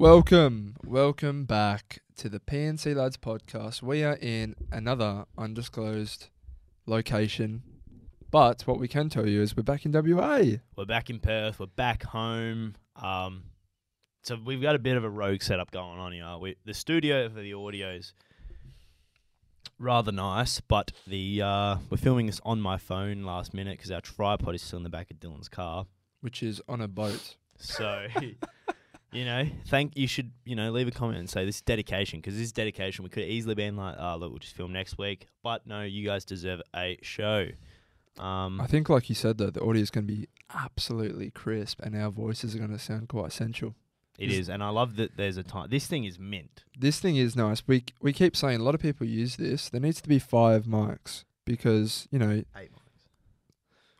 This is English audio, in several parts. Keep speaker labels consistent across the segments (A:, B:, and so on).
A: Welcome, welcome back to the PNC Lads podcast. We are in another undisclosed location, but what we can tell you is we're back in WA.
B: We're back in Perth. We're back home. Um, so we've got a bit of a rogue setup going on here. We, the studio for the audio's rather nice, but the uh, we're filming this on my phone last minute because our tripod is still in the back of Dylan's car.
A: which is on a boat.
B: So, you know, thank you should you know leave a comment and say this is dedication because this is dedication. We could have easily been like, oh look, we'll just film next week, but no, you guys deserve a show. Um,
A: I think, like you said, though, the audio is going to be absolutely crisp, and our voices are going to sound quite sensual.
B: it is, and I love that there's a time. This thing is mint.
A: This thing is nice. We we keep saying a lot of people use this. There needs to be five mics because you know.
B: Eight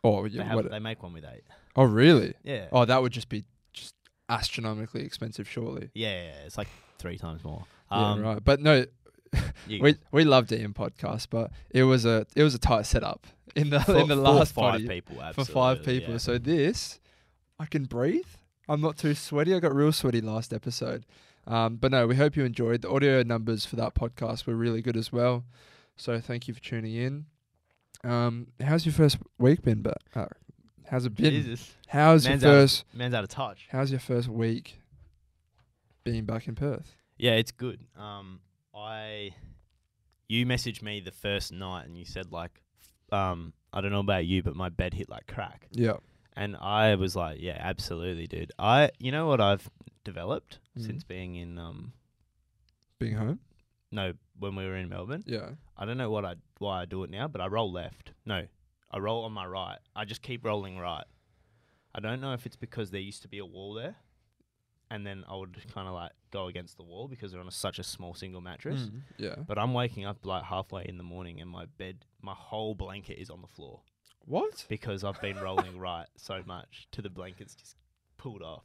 A: Oh,
B: They,
A: yeah,
B: have,
A: what,
B: they make one with eight.
A: oh, really?
B: Yeah.
A: Oh, that would just be astronomically expensive, surely.
B: Yeah, yeah, yeah, it's like three times more.
A: Yeah,
B: Um,
A: right. But no, we we loved it in podcast, but it was a it was a tight setup in the
B: for,
A: in the
B: for
A: last
B: five people,
A: for five people.
B: yeah.
A: So this, I can breathe. I'm not too sweaty. I got real sweaty last episode. Um, but no, we hope you enjoyed. The audio numbers for that podcast were really good as well. So thank you for tuning in. Um, how's your first week been? But uh, how's it been?
B: Jesus,
A: How's
B: Man's
A: your
B: out of-
A: first?
B: man's out of touch.
A: How's your first week being back in Perth?
B: Yeah, it's good. Um, I, you messaged me the first night and you said like, um, I don't know about you, but my bed hit like crack,
A: Yeah.
B: and I was like, yeah, absolutely, dude. I, you know what I've developed
A: Mhm.
B: since being in, um,
A: Being home.
B: no, when we were in Melbourne.
A: Yeah.
B: I don't know what I why I do it now, but I roll left. No, I roll on my right. I just keep rolling right. I don't know if it's because there used to be a wall there, and then I would kind of like go against the wall because they're on a, such a small single mattress.
A: Mm, yeah.
B: But I'm waking up like halfway in the morning, and my bed, my whole blanket is on the floor
A: What?
B: because I've been rolling right so much to the blankets just pulled off.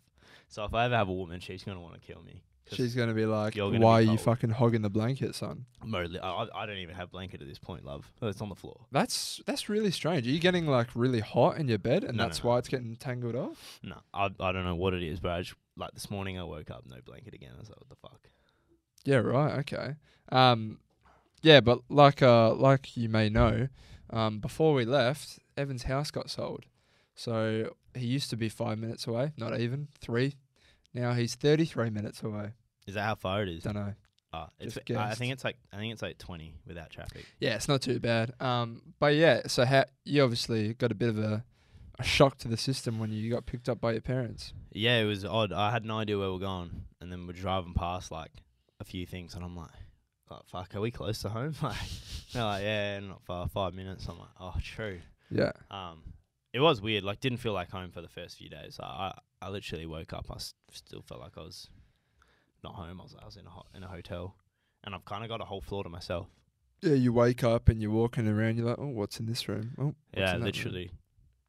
B: So if I ever have a woman, she's gonna want to kill me.
A: She's gonna be like,
B: you're gonna
A: "Why
B: be
A: are you
B: cold."
A: fucking hogging the blanket, son?"
B: Mostly, I, I- I don't even have blanket at this point, love. It's on the floor.
A: That's that's really strange. Are you getting like really hot in your bed, and
B: No, no,
A: that's
B: no.
A: why it's getting tangled off?
B: No, I I don't know what it is, but I just, like this morning I woke up no blanket again. I was like, what the fuck?
A: Yeah, right. Okay. Um, yeah, but like uh, like you may know, um, before we left, Evan's house got sold. So he used to be five minutes away, not even three. Now he's thirty-three minutes away.
B: Is that how far it is?
A: Don't know.
B: Ah, it's
A: just
B: I
A: guessed.
B: think it's like I think it's like twenty without traffic.
A: Yeah, it's not too bad. Um, but yeah, so ha- you obviously got a bit of a, a shock to the system when you got picked up by your parents.
B: Yeah, it was odd. I had no idea where we are going, and then we're driving past like a few things, and I'm like, oh, "Fuck, are we close to home?" Like, they're like, "Yeah, not far, five minutes." I'm like, "Oh, true."
A: Yeah.
B: Um, it was weird. Like, didn't feel like home for the first few days. I I, I literally woke up. I s- still felt like I was not home. I was I was in a ho- in a hotel, and I've kind of got a whole floor to myself.
A: Yeah, you wake up and you're walking around. You're like, oh, what's in this room? Oh, what's
B: Yeah,
A: in that room?"
B: literally.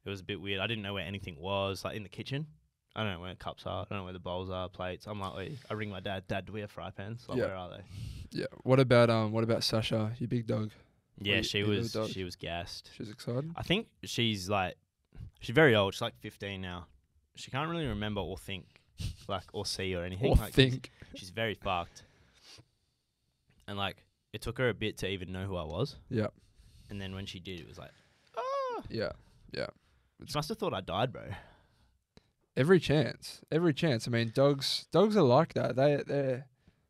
B: It was a bit weird. I didn't know where anything was. Like in the kitchen, I don't know where cups are. I don't know where the bowls are, plates. I'm like, wait. I ring my dad. Dad, do we have fry pans? Like,
A: Yeah.
B: where are they?
A: Yeah. What about um? What about Sasha, your big dog?
B: Yeah,
A: you-
B: she
A: you little
B: was.
A: dog.
B: She was gassed.
A: She's excited.
B: I think she's like, she's very old. She's like 15 now. She can't really remember or think, like or see or anything.
A: Or
B: like, she's-
A: think.
B: she's very fucked. And like, it took her a bit to even know who I was.
A: Yeah.
B: And then when she did, it was like, ah.
A: Yeah. Yeah.
B: It's She must have thought I died, bro.
A: Every chance. Every chance. I mean, dogs. Dogs are like that. They they're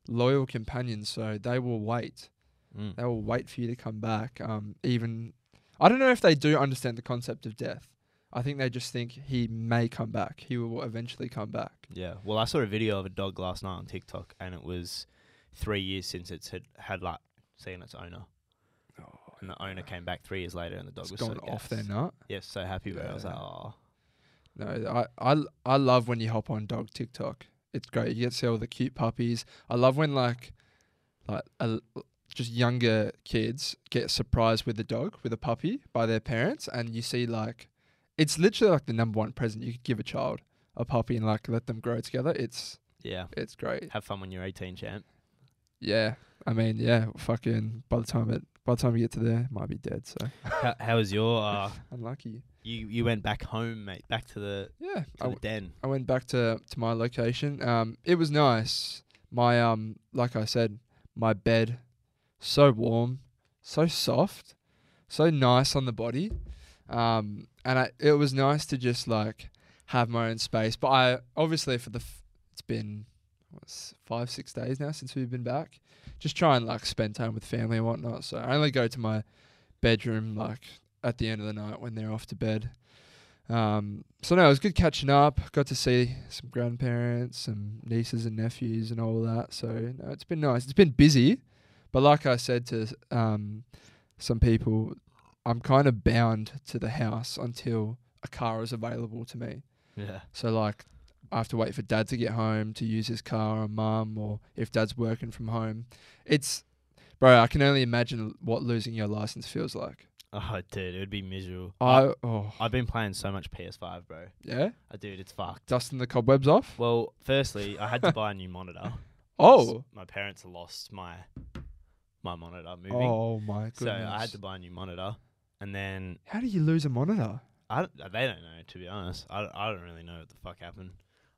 A: loyal companions, so they will wait.
B: Mm.
A: They will wait for you to come back. Um, even I don't know if they do understand the concept of death. I think they just think he may come back. He will eventually come back.
B: Yeah. Well, I saw a video of a dog last night on TikTok, and it was three years since it's had had like seen its owner, oh, and the owner came back three years later, and the dog
A: It's
B: was
A: gone
B: so
A: off their nut.
B: Yes, so happy, bro. I was like, oh,
A: No, I, I I love when you hop on dog TikTok. It's great. You get to see all the cute puppies. I love when like like a, just younger kids get surprised with a dog with a puppy by their parents, and you see like it's literally like the number one present you could give a child a puppy and like let them grow together. It's
B: yeah.
A: it's great.
B: Have fun when you're 18, champ.
A: Yeah. I mean, yeah. Fucking. By the time it, by the time we get to there, might be dead. So
B: how, how was your? Uh,
A: unlucky.
B: you you went back home, mate. Back to the
A: Yeah.
B: to
A: I,
B: the den.
A: I went back to to my location. Um, it was nice. My um, like I said, my bed, so warm, so soft, so nice on the body. Um, and I, it was nice to just like have my own space. But I obviously for the f- it's been what's five six days now since we've been back. Just try and like spend time with family and whatnot. So I only go to my bedroom like at the end of the night when they're off to bed. Um, so no, it was good catching up. Got to see some grandparents, some nieces and nephews, and all that. So no, it's been nice. It's been busy, but like I said to um, some people, I'm kind of bound to the house until a car is available to me.
B: Yeah.
A: So like, I have to wait for dad to get home to use his car, or mum, or if dad's working from home. It's, bro, I can only imagine what losing your license feels like.
B: Oh, dude, it would be miserable.
A: I oh
B: I've been playing so much PS5, bro.
A: yeah,
B: Uh, dude, it's fucked.
A: dusting the cobwebs off.
B: Well, firstly, I had to buy a new monitor.
A: Oh,
B: my parents lost my my monitor moving,
A: oh my goodness.
B: so I had to buy a new monitor. And then
A: How do you lose a monitor?
B: I don't, they don't know to be honest. I, don't- I don't really know what the fuck happened.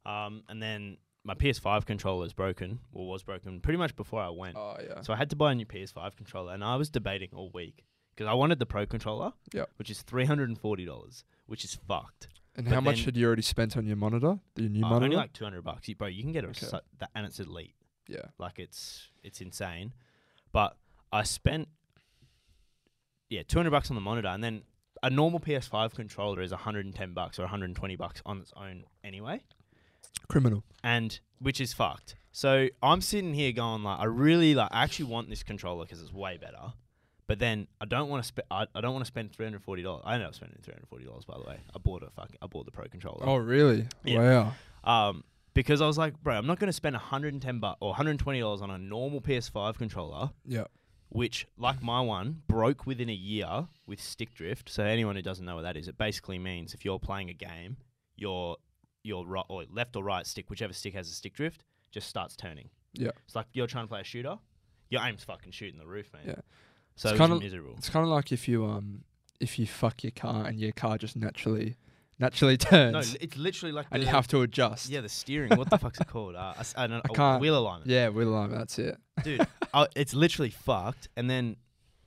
B: Um, and then my PS5 controller is broken, or was broken pretty much before I went.
A: Oh yeah.
B: So I had to buy a new PS5 controller, and I was debating all week because I wanted the Pro controller,
A: Yep.
B: which is three hundred and forty dollars, which is fucked.
A: And
B: but
A: how much
B: then-
A: had you already spent on your monitor? Your new
B: Uh,
A: monitor?
B: only like two hundred bucks, You- bro. You can get a
A: Okay.
B: su- that, and it's elite.
A: yeah.
B: Like it's it's insane. But I spent yeah two hundred bucks on the monitor, and then a normal PS5 controller is one hundred and ten bucks or one hundred and twenty bucks on its own anyway.
A: Criminal.
B: and which is fucked. So I'm sitting here going like, I really like, I actually want this controller because it's way better. But then I don't want to spend. I, I don't want to spend three hundred forty dollars. I ended up spending three hundred forty dollars. By the way, I bought a fucking. I bought the pro controller.
A: Oh really?
B: Yeah.
A: Wow.
B: Um, because I was like, bro, I'm not going to spend hundred and ten bucks or hundred and twenty dollars on a normal PS5 controller,
A: Yeah.
B: Which, like my one, broke within a year with stick drift. So anyone who doesn't know what that is, it basically means if you're playing a game, your your right or left or right stick, whichever stick has a stick drift, just starts turning.
A: Yeah.
B: It's like you're trying to play a shooter, your aim's fucking shooting the roof, man.
A: Yeah.
B: So
A: It's
B: it's
A: kinda-
B: miserable.
A: It's kind of like if you um if you fuck your car and your car just naturally naturally turns
B: No, it's literally like
A: and
B: the,
A: you have to adjust.
B: yeah the steering. What the fuck's it called? Uh, a an- a
A: can't-
B: wheel alignment.
A: Yeah, wheel alignment. That's it.
B: dude. uh, it's literally fucked. And then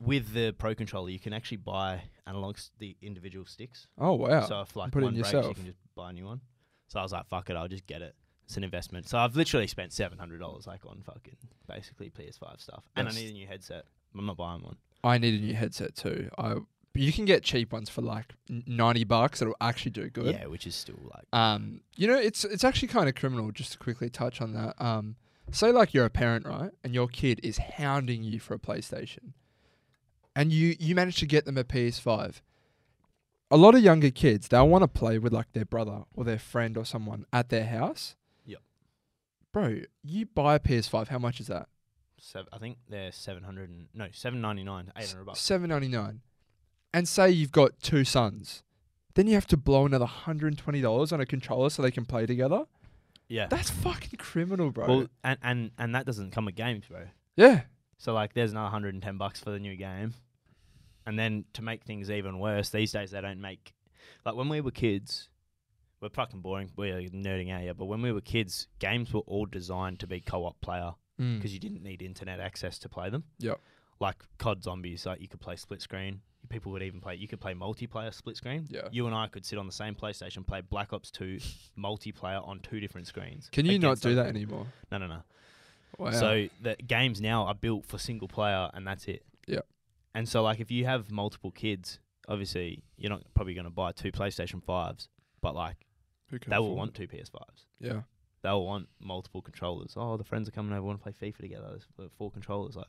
B: with the pro controller, you can actually buy analog the individual sticks.
A: Oh wow.
B: So if like
A: put
B: one breaks, you can just buy a new one. So I was like, fuck it, I'll just get it. It's an investment. So I've literally spent seven hundred dollars like on fucking basically PS5 stuff, and I need a new headset. I'm not buying one.
A: I need a new headset too. I but you can get cheap ones for like ninety bucks. That'll actually do good.
B: Yeah, which is still like
A: Um, you know, it's it's actually kind of criminal. Just to quickly touch on that. Um, say like you're a parent, right, and your kid is hounding you for a PlayStation, and you you manage to get them a PS5. A lot of younger kids they'll want to play with like their brother or their friend or someone at their house.
B: Yep.
A: Bro, you buy a PS5. How much is that?
B: seven. I think they're seven hundred and no seven ninety nine, eight hundred bucks.
A: Seven ninety nine. And say you've got two sons, then you have to blow another hundred and twenty dollars on a controller so they can play together.
B: Yeah.
A: That's fucking criminal, bro.
B: Well, and and and that doesn't come with games, bro.
A: yeah.
B: So like, there's another hundred and ten bucks for the new game, and then to make things even worse, these days they don't make like when we were kids. We're fucking boring. We're nerding out here, but when we were kids, games were all designed to be co-op player
A: Mm.
B: because you didn't need internet access to play them.
A: Yep.
B: Like COD Zombies, like you could play split screen. People would even play. You could play multiplayer split screen.
A: Yeah.
B: You and I could sit on the same PlayStation, play Black Ops Two multiplayer on two different screens.
A: Can you not do that anymore?
B: No, no, no.
A: Wow.
B: So the games now are built for single player, and that's it.
A: Yep.
B: And so, like, if you have multiple kids, obviously you're not probably going to buy two PlayStation fives, but like they will want two PS fives.
A: Yeah.
B: They'll want multiple controllers. Oh, the friends are coming over, want to play FIFA together. There's uh, four controllers. Like,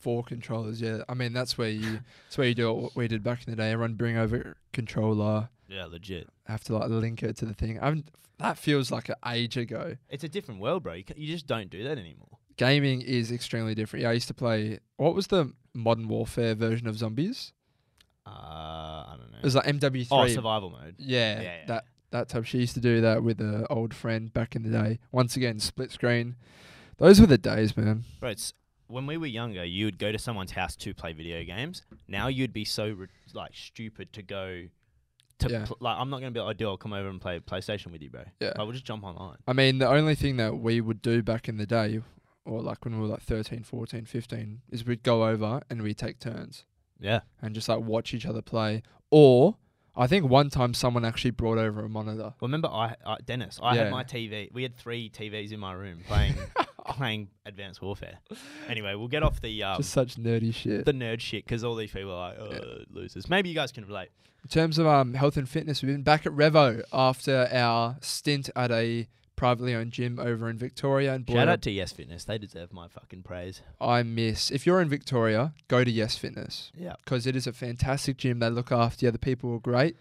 A: Four controllers. Yeah. I mean, that's where you that's where you do what we did back in the day. Everyone bring over controller.
B: yeah, legit.
A: Have to like link it to the thing. I haven't, that feels like an age ago.
B: It's a different world, bro. You, you just don't do that anymore.
A: Gaming is extremely different. Yeah, I used to play. What was the Modern Warfare version of zombies?
B: Uh, I don't know.
A: It was like MW3.
B: oh, survival mode.
A: Yeah,
B: Yeah, yeah.
A: that that type. She used to do that with an old friend back in the day. Once again, split screen. Those were the days, man.
B: Bro, it's when we were younger, you would go to someone's house to play video games. Now you'd be so re- like stupid to go to
A: Yeah.
B: pl- like. I'm not gonna be like, "Oh, dude, I'll come over and play PlayStation with you, bro."
A: Yeah.
B: I will just jump online.
A: I mean, the only thing that we would do back in the day, or like when we were like 13, 14, 15, is we'd go over and we'd take turns
B: Yeah.
A: and just like watch each other play. Or I think one time someone actually brought over a monitor.
B: Well, remember, I uh, Dennis, I
A: Yeah.
B: had my TV. We had three TVs in my room playing playing Advanced Warfare. Anyway, we'll get off the um,
A: just such nerdy shit.
B: the nerd shit because all these people are like uh, losers. Maybe you guys can relate.
A: In terms of um, health and fitness, we've been back at Revo after our stint at a privately owned gym over in Victoria. And boy,
B: Shout out to Yes Fitness. They deserve my fucking praise.
A: I miss. If you're in Victoria, go to Yes Fitness
B: Yeah.
A: because it is a fantastic gym. They look after you. The people are great.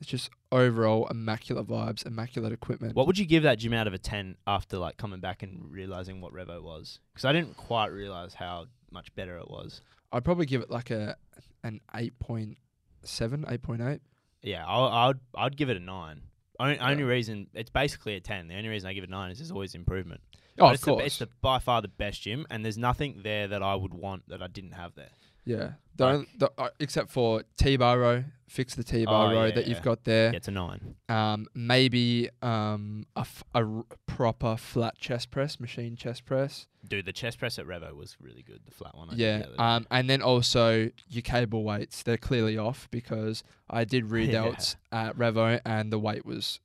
A: It's just overall immaculate vibes, immaculate equipment.
B: What would you give that gym out of a 10 after like coming back and realizing what Revo was? Because I didn't quite realize how much better it was.
A: I'd probably give it like a an 8.7, 8.8.
B: Yeah, I, I'd I'd give it a nine. Only,
A: Yeah.
B: only reason it's basically a ten. The only reason I give it nine is there's always improvement.
A: Oh,
B: But
A: of
B: it's the,
A: course.
B: it's the by far the best gym, and there's nothing there that I would want that I didn't have there.
A: Yeah. The,
B: like-
A: the, uh, except for T-bar row, fix the T-bar
B: Oh,
A: row
B: yeah,
A: that
B: yeah.
A: you've got there.
B: It's a nine.
A: Um, maybe um, a, f- a r- proper flat chest press, machine chest press.
B: Dude, the chest press at Revo was really good. The flat one. I
A: yeah. Um, and then also your cable weights. They're clearly off because I did read
B: Yeah.
A: at Revo and the weight was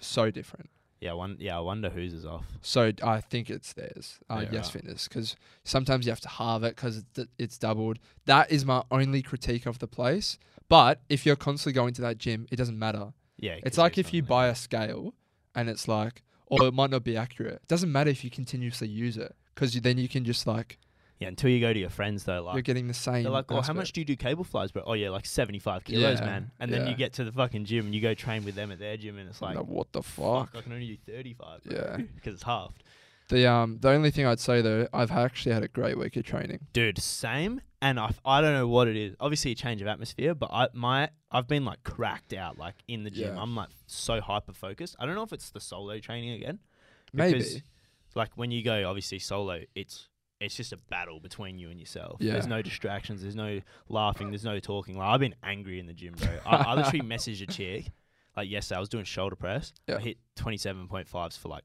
A: so different.
B: Yeah, one. Yeah, I wonder whose is off.
A: So I think it's theirs. Uh,
B: Yeah,
A: yes,
B: right.
A: Fitness, because sometimes you have to halve it because it's, it's doubled. That is my only critique of the place. But if you're constantly going to that gym, it doesn't matter.
B: Yeah, 'cause
A: It's like if you buy a scale and it's like, or it might not be accurate. It doesn't matter if you continuously use it because then you can just like
B: Yeah, until you go to your friends though, like
A: you're getting the same.
B: They're like, oh, how
A: aspect.
B: much do you do cable flies, bro? Oh, yeah, like 75 kilos,
A: Yeah,
B: man. And then
A: yeah.
B: you get to the fucking gym and you go train with them at their gym and it's like,
A: what the
B: fuck,
A: fuck?
B: I can only do 35.
A: Yeah.
B: Because it's halved.
A: The um the only thing I'd say though, I've actually had a great week of training.
B: Dude, same. And I, I don't know what it is. Obviously, a change of atmosphere, but I my I've been like cracked out, like in the gym.
A: Yeah.
B: I'm like so hyper focused. I don't know if it's the solo training again.
A: Maybe.
B: Because, like when you go obviously solo, it's it's just a battle between you and yourself.
A: Yeah.
B: There's no distractions. There's no laughing. There's no talking. Like I've been angry in the gym, bro. I, I literally messaged a chick like yesterday. I was doing shoulder press.
A: Yeah.
B: I hit 27.5s for like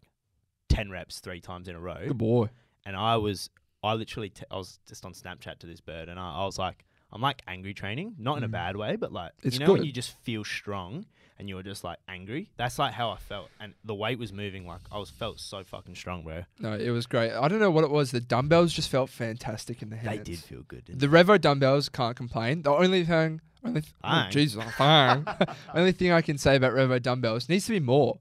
B: 10 reps three times in a row,
A: Good boy.
B: and I was I literally t- I was just on Snapchat to this bird, and I, I was like. I'm like angry training, not in a
A: Mm.
B: bad way, but like
A: It's
B: you know when you just feel strong and you were just like angry. That's like how I felt, and the weight was moving. Like I was felt so fucking strong, bro.
A: No, it was great. I don't know what it was. The dumbbells just felt fantastic in the hands.
B: They did feel good. Didn't
A: The Revo dumbbells can't complain. The only thing, only th- oh, Jesus, only thing I can say about Revo dumbbells needs to be more.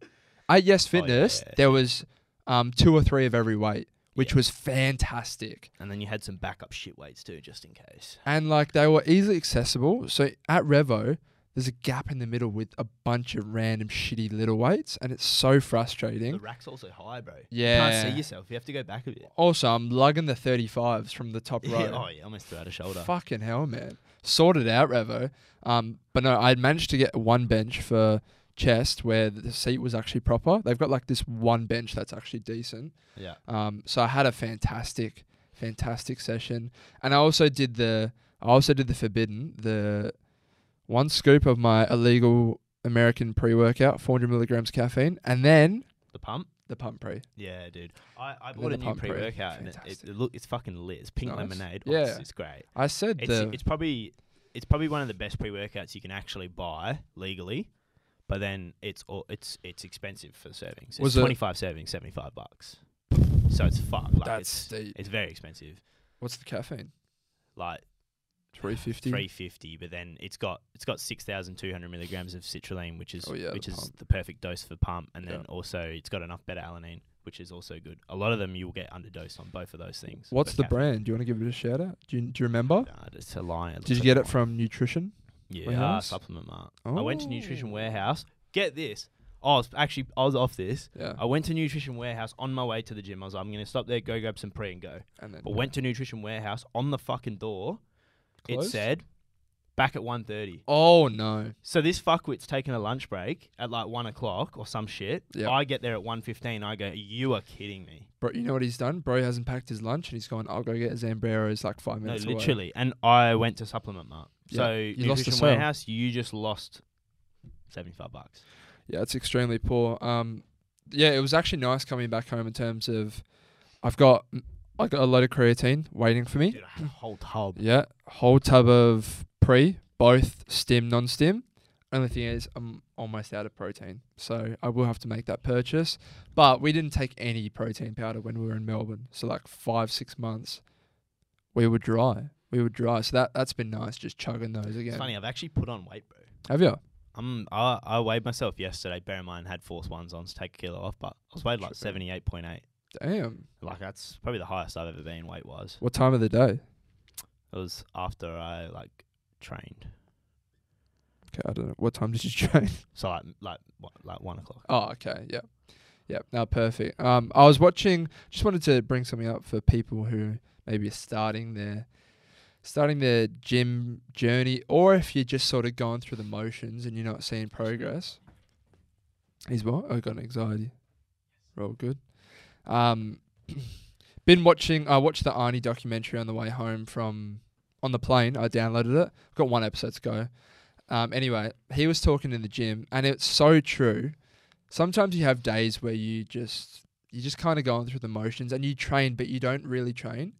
A: At Yes
B: Oh,
A: Fitness,
B: yeah.
A: there was um, two or three of every weight, which
B: Yeah.
A: was fantastic.
B: And then you had some backup shit weights too, just in case.
A: And like they were easily accessible. So at Revo, there's a gap in the middle with a bunch of random shitty little weights, and it's so frustrating.
B: The rack's also high, bro.
A: Yeah.
B: You can't see yourself. You have to go back a bit.
A: Also, I'm lugging the 35s from the top row.
B: Oh, yeah, almost threw out a shoulder.
A: Fucking hell, man. Sorted out, Revo. Um, but no, I managed to get one bench for chest where the seat was actually proper. They've got like this one bench that's actually decent.
B: Yeah.
A: Um, so I had a fantastic, fantastic session, and I also did the, I also did the forbidden, the one scoop of my illegal American pre-workout, 400 milligrams caffeine, and then
B: The pump?
A: the pump pre.
B: Yeah, dude. I, I
A: then
B: bought
A: the
B: a new
A: pump pre.
B: pre workout and it, it,
A: Fantastic.
B: it look it's fucking lit. It's pink
A: Nice.
B: lemonade.
A: Yeah.
B: Oh, it's, it's great.
A: I said
B: It's
A: the
B: it's probably it's probably one of the best pre workouts you can actually buy legally. But then it's all it's it's expensive for servings.
A: Was
B: it's
A: it-
B: twenty five servings, seventy five bucks. So it's fucked. Like
A: that's
B: it's
A: steep.
B: it's very expensive.
A: What's the caffeine?
B: Like
A: 350.
B: three fifty, but then it's got it's got six thousand two hundred milligrams of citrulline, which is
A: Oh, yeah, the
B: which is
A: pump.
B: the perfect dose for pump, and then
A: Yeah.
B: also it's got enough beta alanine, which is also good. A lot of them you'll get underdosed on both of those things.
A: What's the
B: caffeine-
A: brand? Do you want to give it a shout out? Do you, do you remember?
B: Nah, it's a lie.
A: Did you get it from Nutrition?
B: Yeah,
A: Warehouse?
B: supplement mart. I went to Nutrition
A: Oh.
B: Warehouse. Get this. I was actually I was off this.
A: Yeah.
B: I went to Nutrition Warehouse on my way to the gym. I was like, I'm gonna stop there, go grab some pre and go.
A: And then
B: But went to Nutrition Warehouse on the fucking door. It said back at 1.30.
A: Oh no.
B: So this fuckwit's taking a lunch break at like one o'clock or some shit.
A: Yep.
B: I get there at 1.15. I go, you are kidding me.
A: Bro, you know what he's done? Bro hasn't packed his lunch and he's gone, I'll go get Zambreros like five
B: No,
A: minutes away.
B: literally. And I went to supplement mart.
A: Yeah,
B: So
A: you lost the
B: warehouse, you just lost 75 bucks.
A: Yeah, it's extremely poor. Um, yeah, it was actually nice coming back home in terms of I've got I got a load of creatine waiting for me.
B: Dude, a whole tub.
A: Yeah, whole tub of pre, both stim, non-stim. Only thing is, I'm almost out of protein, so I will have to make that purchase. But we didn't take any protein powder when we were in Melbourne, so like five, six months, we were dry. We were dry, so that that's been nice, just chugging those
B: It's
A: again.
B: funny, I've actually put on weight, bro.
A: Have you?
B: I'm, I, I weighed myself yesterday. Bear in mind, had force ones on to take a kilo off, but I was weighed like 78.8.
A: Damn.
B: Like, that's probably the highest I've ever been weight wise.
A: What time of the day?
B: It was after I, like, trained.
A: Okay, I don't know. What time did you train?
B: So, like, like, what, like one o'clock.
A: Oh, okay. Yeah. Yeah. Now, perfect. Um, I was watching. Just wanted to bring something up for people who maybe are starting their starting their gym journey, or if you're just sort of going through the motions and you're not seeing progress. He's what? I got anxiety. Roll good. Um, been watching. I watched the Arnie documentary on the way home from on the plane. I downloaded it. got one episode to go. Um, anyway, he was talking in the gym, and it's so true. Sometimes you have days where you just you just kind of going through the motions, and you train, but you don't really train.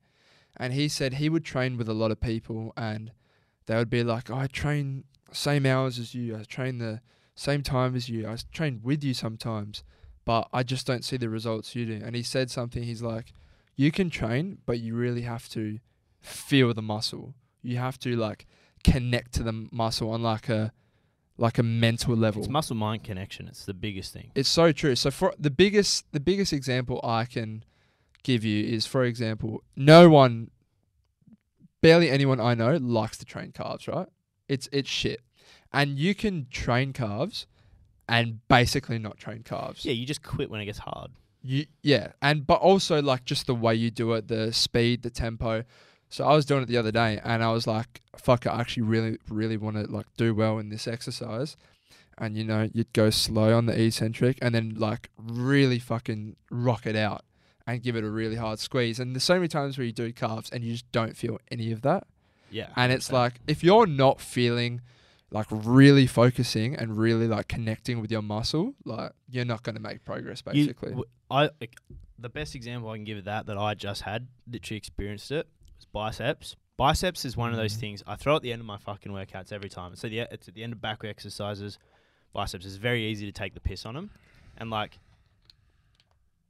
A: And he said he would train with a lot of people, and they would be like, oh, "I train same hours as you. I train the same time as you. I train with you sometimes, but I just don't see the results you do." And he said something. He's like, "You can train, but you really have to feel the muscle. You have to like connect to the muscle on like a like a mental level."
B: It's muscle mind connection. It's the biggest thing.
A: It's so true. So for the biggest the biggest example I can give you is for example, no one barely anyone I know likes to train calves, right? It's it's shit. And you can train calves and basically not train calves.
B: Yeah, you just quit when it gets hard.
A: You, yeah, and but also like just the way you do it, the speed, the tempo. So I was doing it the other day, and I was like, "Fuck! I actually really, really want to like do well in this exercise." And you know, you'd go slow on the eccentric, and then like really fucking rock it out, and give it a really hard squeeze. And there's so many times where you do calves, and you just don't feel any of that.
B: Yeah.
A: And it's
B: 100%.
A: like if you're not feeling like really focusing and really like connecting with your muscle, like you're not going to make progress.
B: You-
A: Basically,
B: w- I like, the best example I can give of that that I just had, literally experienced it, was biceps. Biceps is one of those
A: Mhm.
B: things I throw at the end of my fucking workouts every time. So the it's at the end of back exercises. Biceps is very easy to take the piss on them, and like,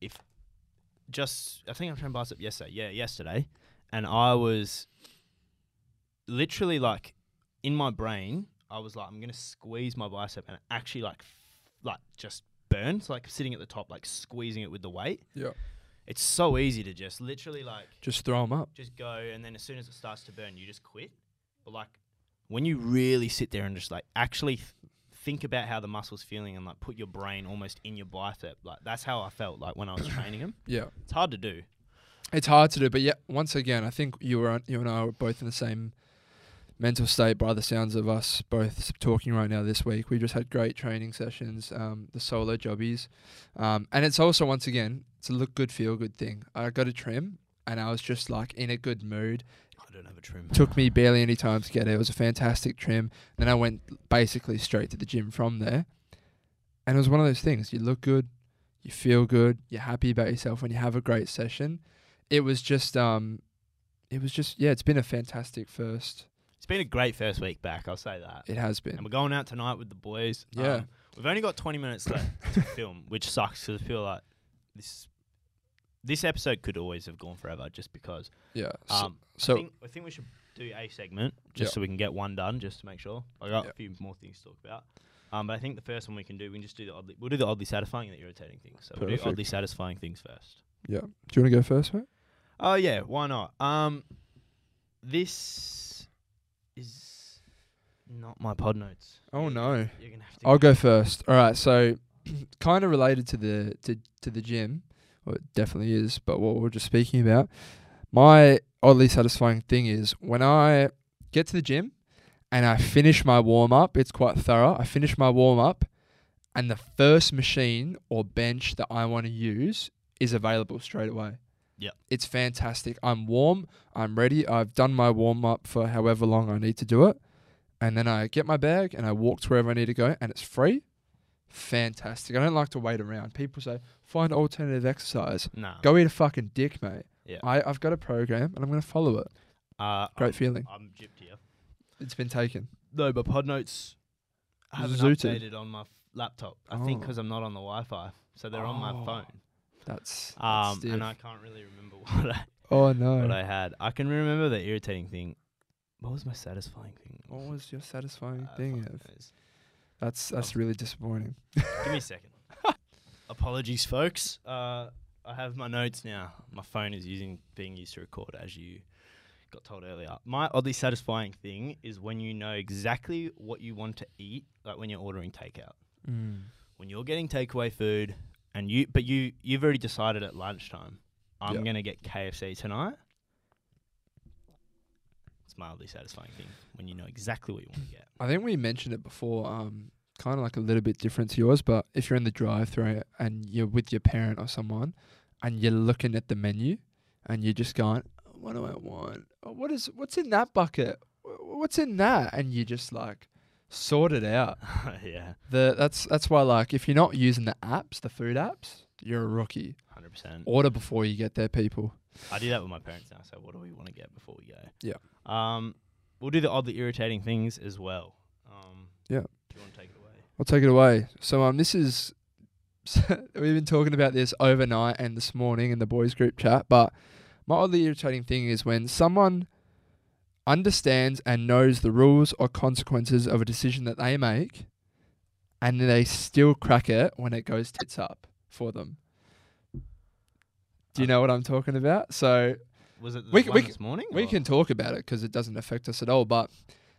B: if just I think I'm trained bicep yesterday. Yeah, yesterday, and I was literally like in my brain, I was like, I'm gonna squeeze my bicep and actually like, f- like just burn. So like sitting at the top, like squeezing it with the weight.
A: Yeah.
B: It's so easy to just literally like
A: just throw them up.
B: just go, and then as soon as it starts to burn, you just quit. But like when you really sit there and just like actually th- think about how the muscle's feeling and like put your brain almost in your bicep, like that's how I felt like when I was training them.
A: Yeah.
B: It's hard to do.
A: It's hard to do, but yeah, once again, I think you were you and I were both in the same mental state by the sounds of us both talking right now this week. We just had great training sessions, um, the solo jobbies. Um, and it's also once again, it's a look good, feel good thing. I got a trim and I was just like in a good mood.
B: I don't have a trim.
A: Took me barely any time to get it. It was a fantastic trim. Then I went basically straight to the gym from there. And it was one of those things. You look good, you feel good, you're happy about yourself when you have a great session. It was just um it was just yeah, it's been a fantastic first.
B: It's been a great first week back. I'll say that.
A: It has been.
B: And we're going out tonight with the boys.
A: Yeah.
B: Um, we've only got 20 minutes left to film, which sucks because I feel like this this episode could always have gone forever just because.
A: Yeah. So,
B: Um,
A: so
B: I, think, I think we should do a segment just
A: Yeah.
B: so we can get one done, just to make sure. I got
A: Yeah.
B: a few more things to talk about. Um, but I think the first one we can do, we can just do the oddly, we'll do the oddly satisfying and the irritating things. So we'll do
A: Perfect.
B: oddly satisfying things first.
A: yeah. Do you want to go first, mate?
B: Oh yeah, why not? Um, this is not my pod notes.
A: Oh no.
B: You're gonna have to.
A: I'll go first. All right, so kind of related to the to to the gym, well, it definitely is. But what we're just speaking about, my oddly satisfying thing is when I get to the gym, and I finish my warm up. It's quite thorough. I finish my warm up, and the first machine or bench that I want to use is available straight away.
B: Yep.
A: It's fantastic. I'm warm. I'm ready. I've done my warm up for however long I need to do it. And then I get my bag and I walk to wherever I need to go and it's free. Fantastic. I don't like to wait around. People say, find alternative exercise.
B: Nah.
A: Go eat a fucking dick, mate.
B: Yeah.
A: I, I've got a program and I'm going to follow it.
B: Uh,
A: Great
B: I'm,
A: feeling.
B: I'm gypped here.
A: It's been taken.
B: No, but pod notes haven't
A: Zooted.
B: updated on my f- laptop. I think
A: Oh.
B: because I'm not on the Wi-Fi, so they're on my
A: Oh,
B: phone.
A: That's, that's
B: Um,
A: stiff.
B: and I can't really remember what I
A: oh no.
B: what I had. I can remember the irritating thing. What was my satisfying thing?
A: what was your satisfying
B: Uh,
A: thing?
B: fuck
A: Ev?
B: knows.
A: That's that's really disappointing.
B: Give me a second. Apologies, folks. Uh, I have my notes now. My phone is using being used to record, as you got told earlier. My oddly satisfying thing is when you know exactly what you want to eat, like when you're ordering takeout.
A: Mm.
B: When you're getting takeaway food, and you, but you, you've already decided at lunchtime, I'm
A: Yep.
B: gonna get KFC tonight. It's mildly satisfying thing when you know exactly what you want to get.
A: I think we mentioned it before. Um, kind of like a little bit different to yours, but if you're in the drive-through and you're with your parent or someone, and you're looking at the menu, and you're just going, "What do I want? What is what's in that bucket? What's in that?" And you're just like sort it out.
B: yeah,
A: The that's that's why like if you're not using the apps, the food apps, you're a rookie.
B: hundred percent.
A: Order before you get there, people.
B: I do that with my parents now. So what do we want to get before we go?
A: Yeah.
B: Um, we'll do the oddly irritating things as well. Um,
A: Yeah.
B: Do you want to take it away?
A: I'll take it away. So um, this is we've been talking about this overnight and this morning in the boys group chat. But my oddly irritating thing is when someone understands and knows the rules or consequences of a decision that they make, and they still crack it when it goes tits up for them. Do you know what I'm talking about? So
B: Was it
A: We we
B: this morning?
A: we
B: or-
A: can talk about it because it doesn't affect us at all. But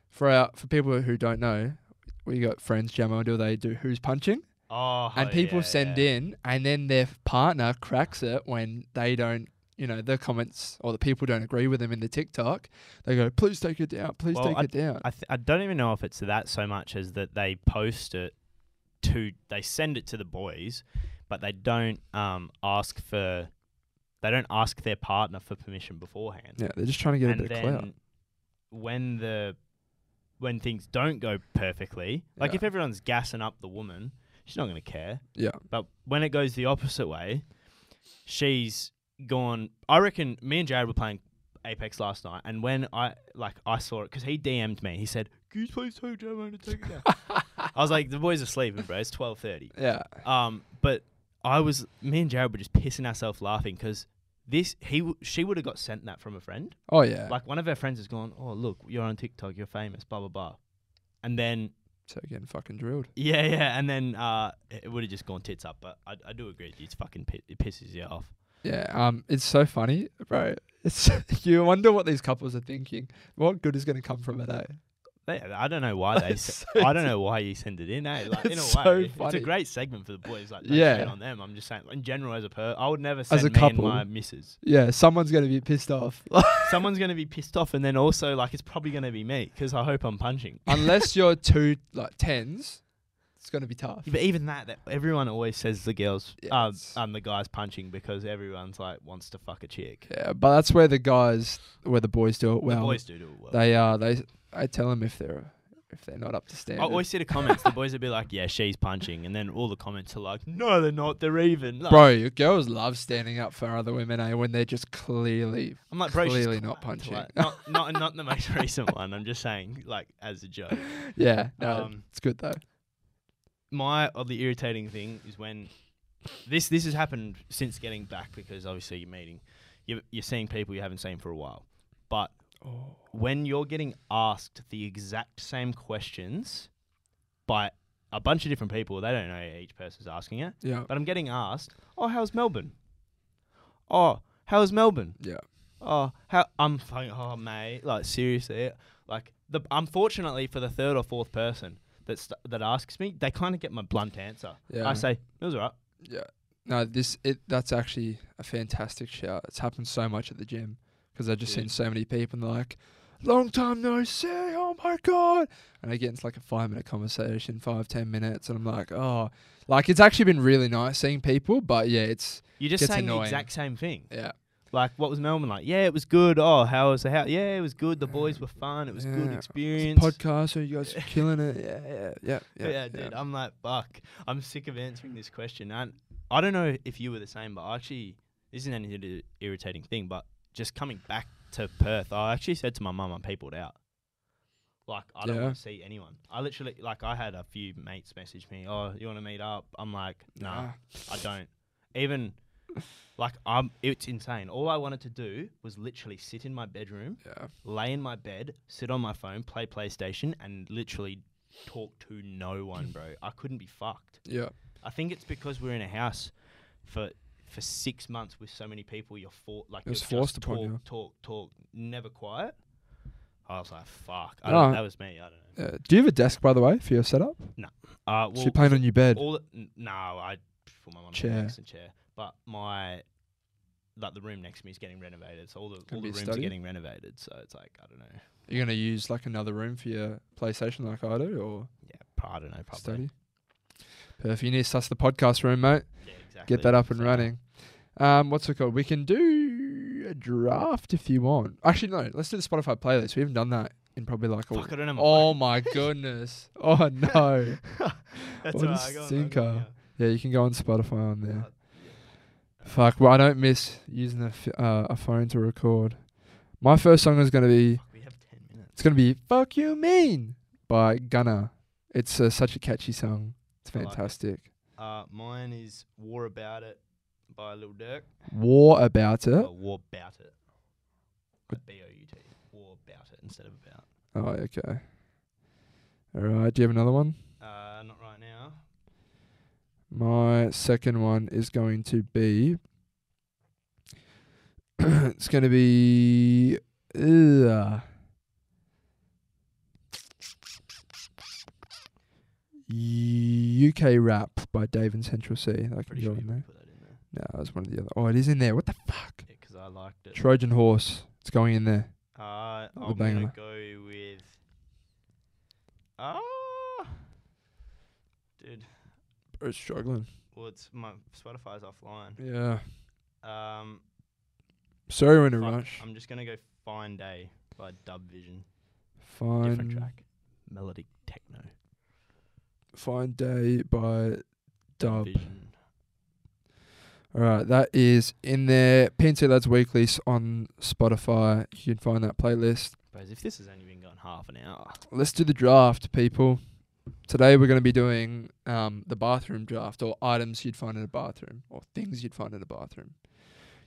A: for our for people who don't know, we got friends. Jamo, do they do who's punching?
B: Oh,
A: and people
B: yeah,
A: send
B: yeah.
A: in, and then their partner cracks it when they don't. You know, the comments or the people don't agree with them in the TikTok. They go, "Please take it down. Please
B: Well,
A: take it down."
B: I th- I don't even know if it's that so much as that they post it to they send it to the boys, but they don't um ask for they don't ask their partner for permission beforehand.
A: yeah, they're just trying to get
B: and
A: a bit of clout.
B: when the when things don't go perfectly, like
A: Yeah.
B: if everyone's gassing up the woman, she's not going to care.
A: Yeah,
B: But when it goes the opposite way, she's gone. I reckon me and Jared were playing Apex last night, and when I like I saw it because he DM'd me, he said, "Can you please tell Joe to take it down?" I was like, "The boys are sleeping, bro. It's twelve thirty.
A: yeah,
B: Um, but I was me and Jared were just pissing ourselves laughing because this he w- she would have got sent that from a friend.
A: oh yeah.
B: Like one of her friends has gone, "Oh look, you're on TikTok, you're famous, blah blah blah," and then
A: so getting fucking drilled.
B: yeah, yeah, and then uh, it would have just gone tits up. But I, I do agree, it's fucking pi- it pisses you off.
A: Yeah, um, it's so funny, bro. It's you wonder what these couples are thinking. What good is going to come from it, eh?
B: They, I don't know why they.
A: So
B: I don't know why you send it in. Eh? Like in a way,
A: It's so
B: it's
A: funny.
B: a great segment for the boys. Like no
A: Yeah.
B: shit on them. I'm just saying, in general, as a per, I would never send
A: a
B: me
A: couple.
B: and my missus.
A: Yeah, someone's going to be pissed off.
B: Someone's gonna be pissed off, and then also like it's probably gonna be me because I hope I'm punching.
A: Unless you're two like tens, it's going to be tough.
B: But even that, that everyone always says the girls,
A: Yeah,
B: uh, um, the guys punching because everyone's like wants to fuck a chick.
A: Yeah, but that's where the guys, where the boys do it well.
B: the boys do do it well.
A: They uh, they I tell them if they're if they're not up to
B: stand.
A: I
B: always see the comments. the boys would be like, "Yeah, she's punching," and then all the comments are like, "No, they're not. They're even." Like,
A: Bro, your girls love standing up for other women, eh? When they're just clearly,
B: I'm like, bro,
A: clearly not punching.
B: like, not, not, not the most recent one. I'm just saying, like, as a joke.
A: yeah, no,
B: Um,
A: it's good though.
B: My oddly irritating thing is when this this has happened since getting back because obviously you're meeting, you're, you're seeing people you haven't seen for a while, but
A: Oh,
B: when you're getting asked the exact same questions by a bunch of different people, they don't know each person's asking it.
A: yeah,
B: But I'm getting asked, "Oh, how's Melbourne? Oh, how's Melbourne?
A: yeah,
B: Oh, how I'm fucking, oh mate, like seriously, like the unfortunately for the third or fourth person that st- that asks me, they kind of get my blunt answer.
A: yeah.
B: I say, "It was alright."
A: Yeah. No, this it that's actually a fantastic shout. It's happened so much at the gym because I've just
B: Yeah.
A: seen so many people and they're like, "Long time no see, I'm my god, and I get into like a five minute conversation, five ten minutes, and I'm like, oh, like it's actually been really nice seeing people, but yeah, it's
B: You're just saying
A: annoying.
B: the exact same thing.
A: yeah,
B: Like, what was Melbourne like? Yeah, it was good. Oh, how was the house? Yeah, it was good. The boys were fun. It was good experience.
A: podcast, you guys killing it, yeah, yeah, yeah,
B: yeah,
A: yeah,
B: dude. I'm like, fuck. I'm sick of answering this question. And I don't know if you were the same, but I actually, this isn't anything to irritating thing, but just coming back to Perth, I actually said to my mum, I'm peopled out. Like, I don't
A: Yeah.
B: want to see anyone. I literally, like, I had a few mates message me, oh, you want to meet up? I'm like, nah, I don't. Even, like, I'm, it's insane. All I wanted to do was literally sit in my bedroom,
A: yeah,
B: lay in my bed, sit on my phone, play PlayStation, and literally talk to no one, bro. I couldn't be fucked.
A: yeah,
B: I think it's because we're in a house for for six months with so many people. You're for like
A: It was
B: you're
A: forced upon
B: talk,
A: you.
B: talk, talk, never quiet. I was like, fuck. I
A: No.
B: don't, that was me. I don't know.
A: yeah. Do you have a desk by the way for your setup? No.
B: Uh, well,
A: so you're playing on your bed.
B: all the- n- no, I put my mum's
A: Chair.
B: and chair, but my like the room next to me is getting renovated, so all the all the
A: a
B: rooms are getting renovated. So it's like I don't know.
A: You're gonna use like another room for your PlayStation, like I do, or
B: Yeah, I don't know. Probably.
A: study. Perfect. You need to suss the podcast room, mate.
B: Yeah, exactly.
A: Get that up and
B: So-
A: running. Um, what's it called? We can do a draft if you want. Actually, no. Let's do the Spotify playlist. We haven't done that in probably like a.
B: Fuck, I don't know.
A: Oh my goodness! Oh no!
B: That's
A: what a
B: I on,
A: stinker.
B: on,
A: Yeah, you can go on Spotify on there. Fuck. Well, I don't miss using a, f- uh, a phone to record. My first song is gonna be.
B: Fuck, we have ten minutes.
A: It's gonna be "Fuck You Mean" by Gunna. It's uh, such a catchy song. It's
B: I like it.
A: fantastic.
B: Uh, mine is "War About It" by Lil Durk.
A: War about it.
B: Uh, War About It. B O U T. War About It instead of about.
A: Oh, okay. All right. Do you have another one?
B: Uh, not.
A: My second one is going to be. it's going to be. Uh, UK rap by Dave and Central Cee. That
B: Pretty
A: go
B: sure you
A: there.
B: put that in there.
A: No, that was one of the other. Oh, it is in there. What the fuck?
B: Yeah, 'cause I liked it.
A: Trojan Horse. It's going in there.
B: Uh,
A: the
B: I'm
A: banger.
B: gonna go with. Ah, dude.
A: Bro's struggling.
B: Well, it's my Spotify's offline.
A: Yeah.
B: Um,
A: Sorry we're in a
B: fuck,
A: rush.
B: I'm just gonna go "Fine Day" by Dub Vision.
A: Fine.
B: Different track. Melodic techno.
A: Fine Day by Dub.
B: Vision.
A: All right, that is in there. PNC Lads Weekly on Spotify. You can find that playlist.
B: Suppose if this has only been going half an hour.
A: Let's do the draft, people. Today we're going to be doing um, the bathroom draft, or items you'd find in a bathroom, or things you'd find in a bathroom.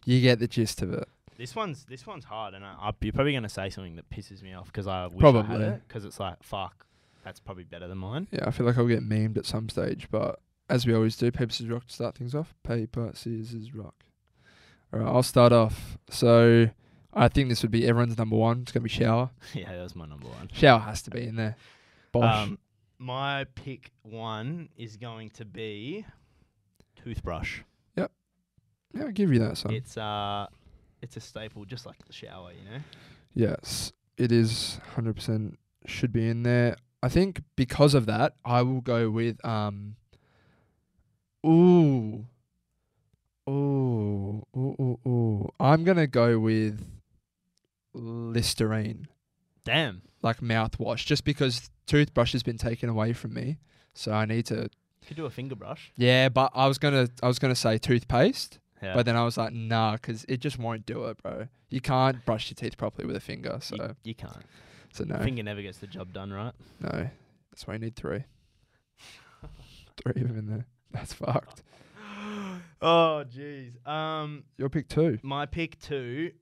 A: You get the gist of it.
B: This one's this one's hard, and I, I, you're probably gonna say something that pisses me off because I wish I
A: Probably.
B: had it because it's like fuck, that's probably better than mine.
A: Yeah, I feel like I'll get memed at some stage, but as we always do, paper scissors rock to start things off. Paper scissors rock. All right, I'll start off. So I think this would be everyone's number one. It's gonna be shower.
B: yeah, that was my number one.
A: Shower has to be in there. Bosh.
B: Um, my pick one is going to be toothbrush. Yep.
A: Yeah, I'll give you that, son.
B: It's uh, it's a staple, just like the shower, you know.
A: Yes, it is 100% should be in there. I think because of that, I will go with um. Ooh. Ooh. Ooh. Ooh. Ooh. I'm gonna go with Listerine,
B: Damn.
A: like mouthwash, just because toothbrush has been taken away from me, so I need to.
B: You could do a finger brush.
A: Yeah, but I was gonna, I was gonna say toothpaste,
B: Yeah.
A: but then I was like, "Nah, cuz it just won't do it, bro. You can't brush your teeth properly with a finger, so
B: you, you can't.
A: so no.
B: Finger never gets the job done, right?
A: No, that's why you need three. three of them in there. That's fucked.
B: oh jeez. Um,
A: Your pick two,
B: my pick two.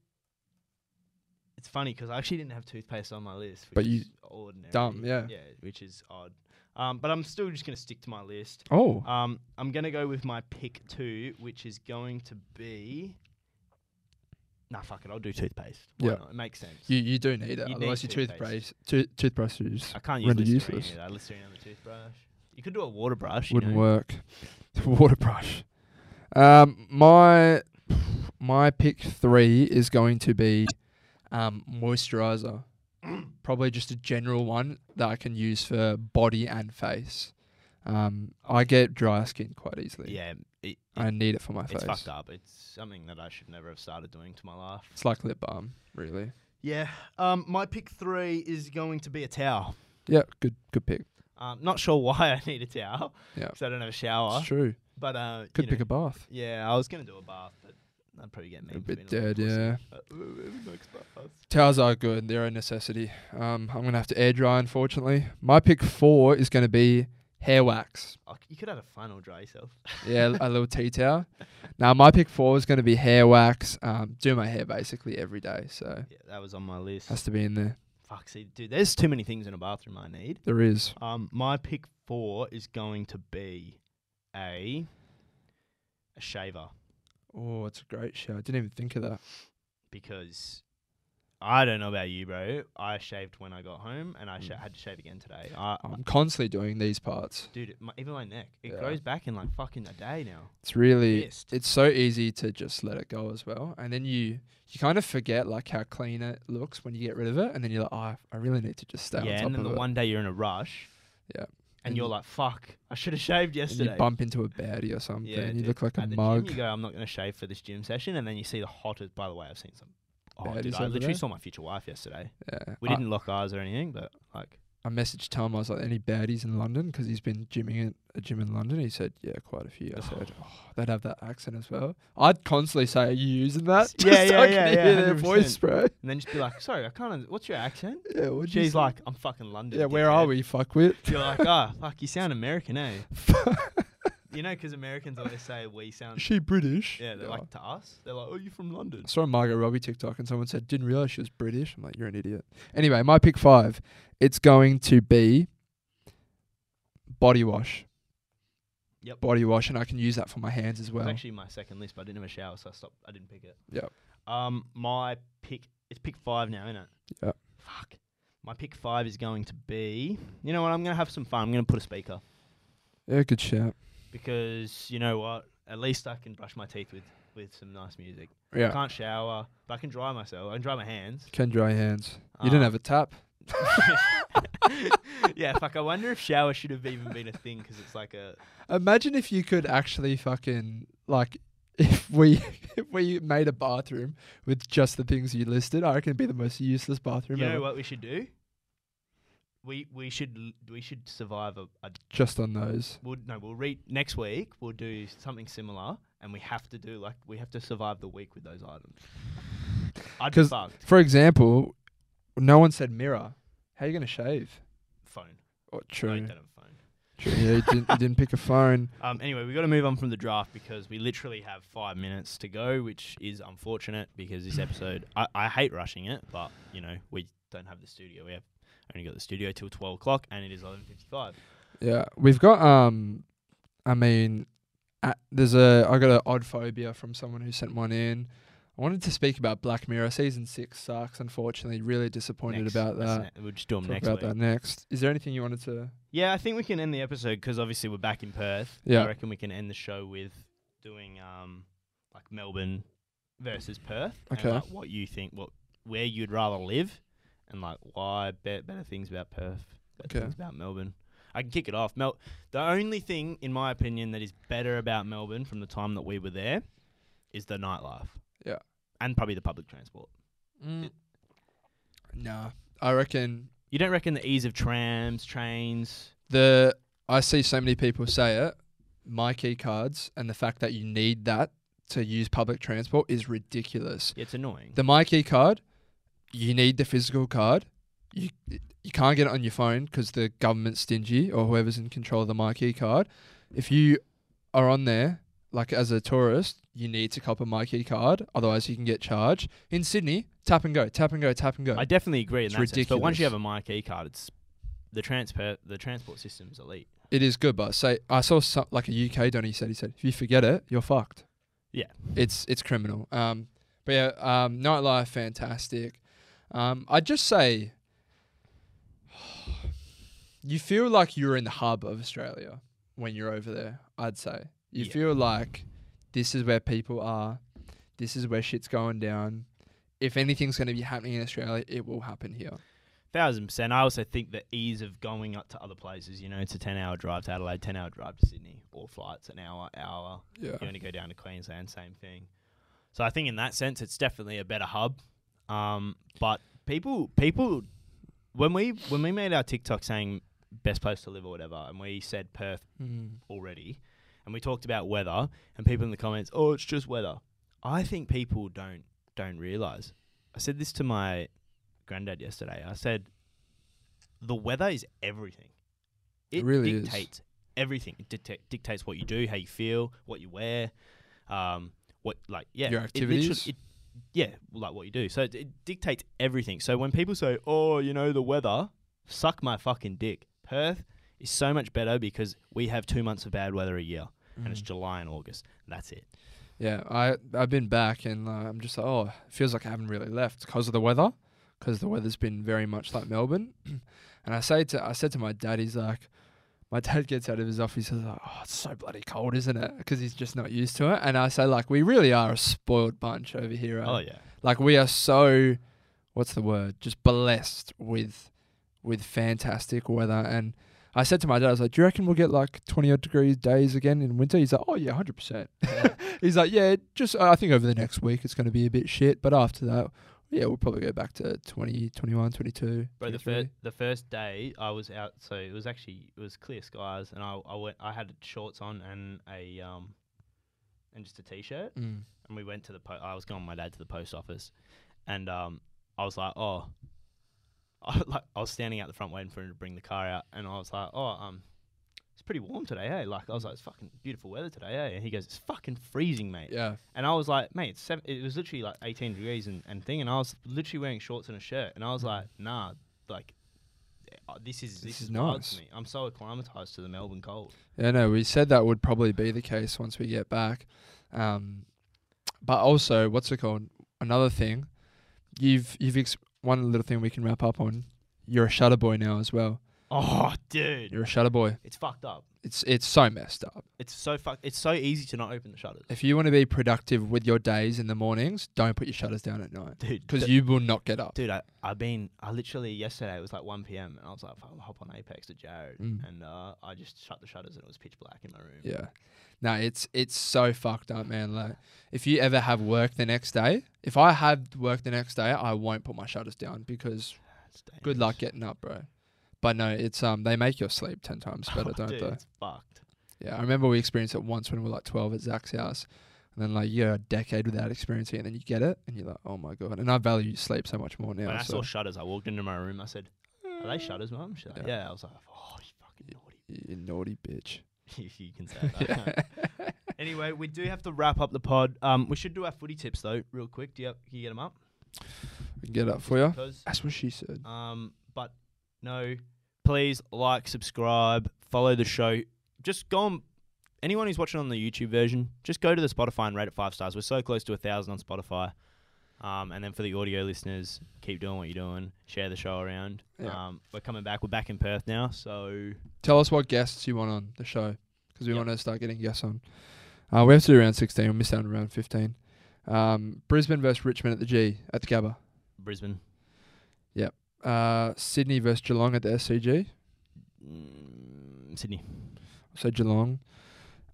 B: It's funny because I actually didn't have toothpaste on my list, which
A: But you-
B: is ordinary.
A: dumb, yeah.
B: Yeah, which is odd. Um, but I'm still just gonna stick to my list.
A: Oh,
B: Um, I'm gonna go with my pick two, which is going to be. Nah, fuck it. I'll do toothpaste. Why
A: Yeah.
B: not? it makes sense.
A: you you do need it.
B: You need
A: Otherwise, your
B: toothpaste.
A: toothbrush to, toothbrush is
B: I can't use
A: rendered
B: Listerine.
A: useless.
B: Either. Listerine on the toothbrush. You could do a water brush. you
A: wouldn't
B: know.
A: work. Water brush. Um, my my pick three is going to be um moisturizer. probably just a general one that I can use for body and face. Um, I get dry skin quite easily.
B: Yeah, it,
A: I need it for my
B: it's
A: face.
B: It's fucked up. It's something that I should never have started doing to my life.
A: It's like lip balm, really.
B: Yeah. Um, my pick three is going to be a towel.
A: Yeah, good, good pick.
B: Um, not sure why I need a towel.
A: Yeah.
B: Because I don't have a shower.
A: It's true.
B: But uh,
A: Could pick
B: know,
A: a bath.
B: Yeah, I was gonna do a bath, I'd probably get me
A: A bit dead, yeah.
B: Uh, bath.
A: Towels are good. They're a necessity. Um, I'm gonna have to air dry, unfortunately. My pick four is gonna be hair wax.
B: Oh, you could have a final dry yourself.
A: Yeah, a little tea towel. Now my pick four is gonna be hair wax. Um, do my hair basically every day, so
B: Yeah, that was on my list.
A: has to be in there.
B: Fuck, see, dude, there's too many things in a bathroom I need.
A: There is.
B: Um, my pick four is going to be a a shaver
A: Oh, it's a great show. I didn't even think of that.
B: because I don't know about you, bro. I shaved when I got home, and I sh-
A: Mm.
B: had to shave again today. I,
A: I'm constantly doing these parts.
B: dude, my, even my neck, it
A: Yeah.
B: grows back in like fucking a day now.
A: It's really
B: Pissed.
A: it's so easy to just let it go as well, and then you you kind of forget like how clean it looks when you get rid of it, and then you're like, oh, I really need to just stay on
B: yeah,
A: top
B: and then
A: of
B: the
A: it.
B: one day you're in a rush.
A: Yeah.
B: And, you're like, fuck, I should have shaved yesterday.
A: you bump into a baddie or something,
B: yeah,
A: and you
B: dude.
A: look like a
B: At the
A: mug.
B: Gym, you go, I'm not going to shave for this gym session, and then you see the hottest. By the way, I've seen some. Oh, dude, I
A: over
B: literally
A: there?
B: saw my future wife yesterday.
A: Yeah,
B: We
A: I,
B: didn't lock eyes or anything, but like,
A: I messaged Tom. I was like, any baddies in London? Because he's been gymming at a gym in London. He said, yeah, quite a few. I said, oh, they'd have that accent as well. I'd constantly say, are you using that?
B: Yeah,
A: Just so
B: yeah,
A: I
B: yeah,
A: can
B: yeah,
A: hear their voice, bro.
B: and then just be like, sorry, I can't. What's your accent?
A: Yeah, what'd you
B: She's
A: say?
B: like, I'm fucking London.
A: yeah, where are
B: dickhead."
A: we, fuckwit?
B: You're like, ah, fuck, you sound American, eh? You know, because Americans always say we sound.
A: she British?
B: Yeah, they're like to us. They're like, oh, you from London?
A: I saw a Margot Robbie TikTok and someone said, didn't realize she was British. I'm like, you're an idiot. Anyway, my pick five, it's going to be body wash.
B: Yep.
A: Body wash, and I can use that for my hands as well.
B: was actually my second list, but I didn't have a shower, so I stopped. I didn't pick it.
A: Yep.
B: Um, my pick. It's pick five now, isn't it?
A: Yep.
B: Fuck. My pick five is going to be. You know what? I'm gonna have some fun. I'm gonna put a speaker
A: Yeah, good shout.
B: Because you know what? At least I can brush my teeth with with some nice music. I
A: Yeah.
B: can't shower, but I can dry myself. I can dry my hands.
A: Can dry hands. You didn't
B: Um,
A: have a tap.
B: yeah, fuck. I wonder if shower should have even been a thing because it's like a.
A: Imagine if you could actually fucking like if we if we made a bathroom with just the things you listed, I reckon it'd be the most useless bathroom
B: You
A: ever.
B: know what we should do? We we should l- we should survive a, a
A: Just on those.
B: We'll no, we'll read next week. We'll do something similar, and we have to do like we have to survive the week with those items. I'd be
A: 'Cause-
B: fucked.
A: For example, no one said mirror. How are you gonna shave?
B: Phone.
A: Oh,
B: No,
A: true.
B: you don't have a phone.
A: true. Yeah, you didn't, you didn't pick a phone.
B: Um. Anyway, we got to move on from the draft because we literally have five minutes to go, which is unfortunate because this episode. I, I hate rushing it, but you know we don't have the studio. We have only got the studio till twelve o'clock, and it is eleven fifty-five.
A: Yeah, we've got um, I mean, uh, there's a I got an odd phobia from someone who sent one in. I wanted to speak about Black Mirror. Season six sucks. Unfortunately, really disappointed
B: Next.
A: about that.
B: we'll just do them
A: Talk
B: next
A: about
B: week.
A: that next. Is there anything you wanted to?
B: Yeah, I think we can end the episode because obviously we're back in Perth.
A: Yeah.
B: I reckon we can end the show with doing um like Melbourne versus Perth.
A: Okay.
B: And, like, what you think? What where you'd rather live, and like why be- better things about Perth, better
A: Okay.
B: things about Melbourne. I can kick it off. Mel, the only thing in my opinion that is better about Melbourne from the time that we were there is the nightlife.
A: Yeah.
B: And probably the public transport.
A: Mm. Nah, I reckon
B: You don't reckon the ease of trams, trains?
A: the I see so many people say it. Myki cards and the fact that you need that to use public transport is ridiculous.
B: It's annoying.
A: The Myki card, you need the physical card. You you can't get it on your phone because the government's stingy or whoever's in control of the Myki card. If you are on there, like as a tourist, you need to cop a Myki card, otherwise you can get charged. In Sydney, tap and go, tap and go, tap and go.
B: I definitely agree in
A: It's
B: that sense. But once you have a Myki card, it's the transfer the transport system's elite.
A: It is good, but say I saw some, like a UK Donny said he said if you forget it, you're fucked.
B: Yeah.
A: it's it's criminal. Um, but yeah, um, nightlife fantastic. Um, I'd just say you feel like you're in the hub of Australia when you're over there. I'd say you
B: Yeah.
A: feel like this is where people are. This is where shit's going down. If anything's going to be happening in Australia, it will happen here.
B: thousand percent. I also think the ease of going up to other places. You know, it's a ten-hour drive to Adelaide, ten-hour drive to Sydney, all flights an hour, hour.
A: Yeah.
B: You only go down to Queensland, same thing. So I think in that sense, it's definitely a better hub. Um, but people, people, when we when we made our TikTok saying best place to live or whatever, and we said Perth
A: Mm.
B: already, and we talked about weather, and people in the comments, oh, it's just weather. I think people don't don't realize. I said this to my granddad yesterday. I said, the weather is everything.
A: It
B: It,
A: really is.
B: dictates everything. It dicta- dictates what you do, how you feel, what you wear, um, what like yeah,
A: Your activities?
B: it- yeah, like what you do. So it, it dictates everything. So when people say, "Oh, you know the weather," suck my fucking dick. Perth is so much better because we have two months of bad weather a year, and it's
A: Mm.
B: July and August. That's it.
A: Yeah, I I've been back and uh, I'm just like, oh, it feels like I haven't really left because of the weather, because the weather's been very much like Melbourne. and I say to I said to my dad, he's like, my dad gets out of his office, he's like, oh, it's so bloody cold, isn't it? Because he's just not used to it. And I say like, we really are a spoiled bunch over here. eh?
B: Oh yeah,
A: Like we are so, what's the word? Just blessed with, with fantastic weather. And I said to my dad, I was like, "Do you reckon we'll get like twenty odd degrees days again in winter?" He's like, "Oh yeah, hundred percent." He's like, "Yeah, just I think over the next week it's going to be a bit shit, but after that, yeah, we'll probably go back to 20, 21, 22.
B: Bro, the
A: 23."
B: first the first day I was out, so it was actually it was clear skies, and I I went I had shorts on and a um and just a t-shirt,
A: Mm.
B: and we went to the po- I was going with my dad to the post office, and um I was like oh, I, like I was standing out the front waiting for him to bring the car out, and I was like oh um. It's pretty warm today, hey. Like I was like, it's fucking beautiful weather today, hey. And he goes, it's fucking freezing, mate.
A: Yeah,
B: And I was like, mate, it's seven, it was literally like 18 degrees and, and thing. And I was literally wearing shorts and a shirt. And I was like, nah, like, uh, this is
A: This
B: this,
A: is nice.
B: me. I'm so acclimatized to the Melbourne cold.
A: yeah. No, we said that would probably be the case once we get back. Um, but also, what's it called? Another thing, you've you've ex- one little thing we can wrap up on. You're a shutter boy now as well.
B: Oh, dude,
A: You're a shutter boy.
B: it's fucked up.
A: It's it's so messed up.
B: It's so fuck. It's so easy to not open the shutters,
A: If you want to be productive with your days in the mornings, don't put your shutters down at night
B: dude.
A: because you will not get up.
B: Dude, I I've been I literally yesterday it was like 1 p.m. and I was like, I'll hop on Apex to Jared,
A: Mm.
B: and uh, I just shut the shutters and it was pitch black in my room.
A: Yeah. No, it's it's so fucked up, man. Like if you ever have work the next day, if I have work the next day, I won't put my shutters down because good luck getting up, bro. But no, it's um they make your sleep ten times better,
B: Oh,
A: don't
B: dude,
A: they?
B: It's fucked.
A: Yeah, I remember we experienced it once when we were like twelve at Zach's house. And then like you're a decade without experiencing it and then you get it and you're like, Oh my god. And I value sleep so much more now.
B: when I
A: so
B: saw shutters, I walked into my room. I said, "Are they shutters, mum?" She's like,
A: Yeah.
B: "Yeah." I was like, "Oh, you fucking naughty."
A: you naughty bitch.
B: if you can say that. anyway, we do have to wrap up the pod. Um, we should do our footy tips though, real quick. Do you you get them up?
A: We can get up for you. That's what she said.
B: um, but no, please like, subscribe, follow the show. Just go on. Anyone who's watching on the YouTube version, just go to the Spotify and rate it five stars. We're so close to a thousand on Spotify. Um, and then for the audio listeners, keep doing what you're doing. Share the show around.
A: Yeah.
B: Um, we're coming back. We're back in Perth now, so
A: Tell us what guests you want on the show because we
B: Yep.
A: want to start getting guests on. Uh, we have to do round 16. We missed out on round 15. Um, Brisbane versus Richmond at the G at the Gabba.
B: Brisbane,
A: Uh, Sydney versus Geelong at the SCG.
B: mm, Sydney,
A: So Geelong.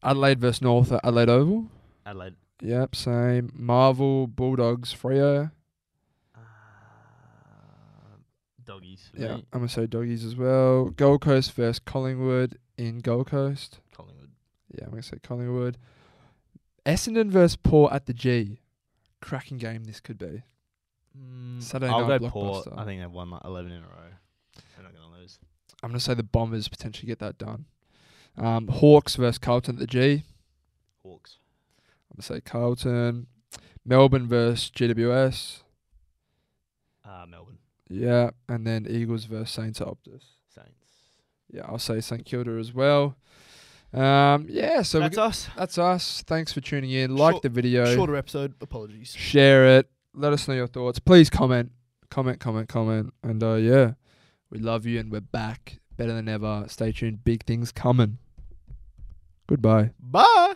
A: Adelaide versus North at Adelaide Oval.
B: Adelaide.
A: Yep, same. Marvel, Bulldogs, Freo.
B: Uh, doggies.
A: Yeah,
B: me.
A: I'm going to say Doggies as well. Gold Coast versus Collingwood in Gold Coast.
B: Collingwood.
A: Yeah, I'm going to say Collingwood. Essendon versus Port at the G. Cracking game this could be.
B: Mm,
A: Saturday
B: I'll
A: night
B: go Port.
A: blockbuster.
B: I think they've won like 11 in a row. They're not going to lose.
A: I'm going to say the Bombers potentially get that done. Um, Hawks versus Carlton at the G.
B: Hawks.
A: I'm going to say Carlton. Melbourne versus GWS.
B: Uh, Melbourne.
A: Yeah. And then Eagles versus Saints at Optus.
B: Saints.
A: Yeah, I'll say St Kilda as well. Um, yeah, so
B: That's us.
A: that's us. Thanks for tuning in. Like
B: Short-
A: the video.
B: Shorter episode. Apologies.
A: Share it. Let us know your thoughts. Please comment. Comment, comment, comment. And uh, yeah, we love you and we're back. Better than ever. Stay tuned. Big things coming. Goodbye.
B: Bye.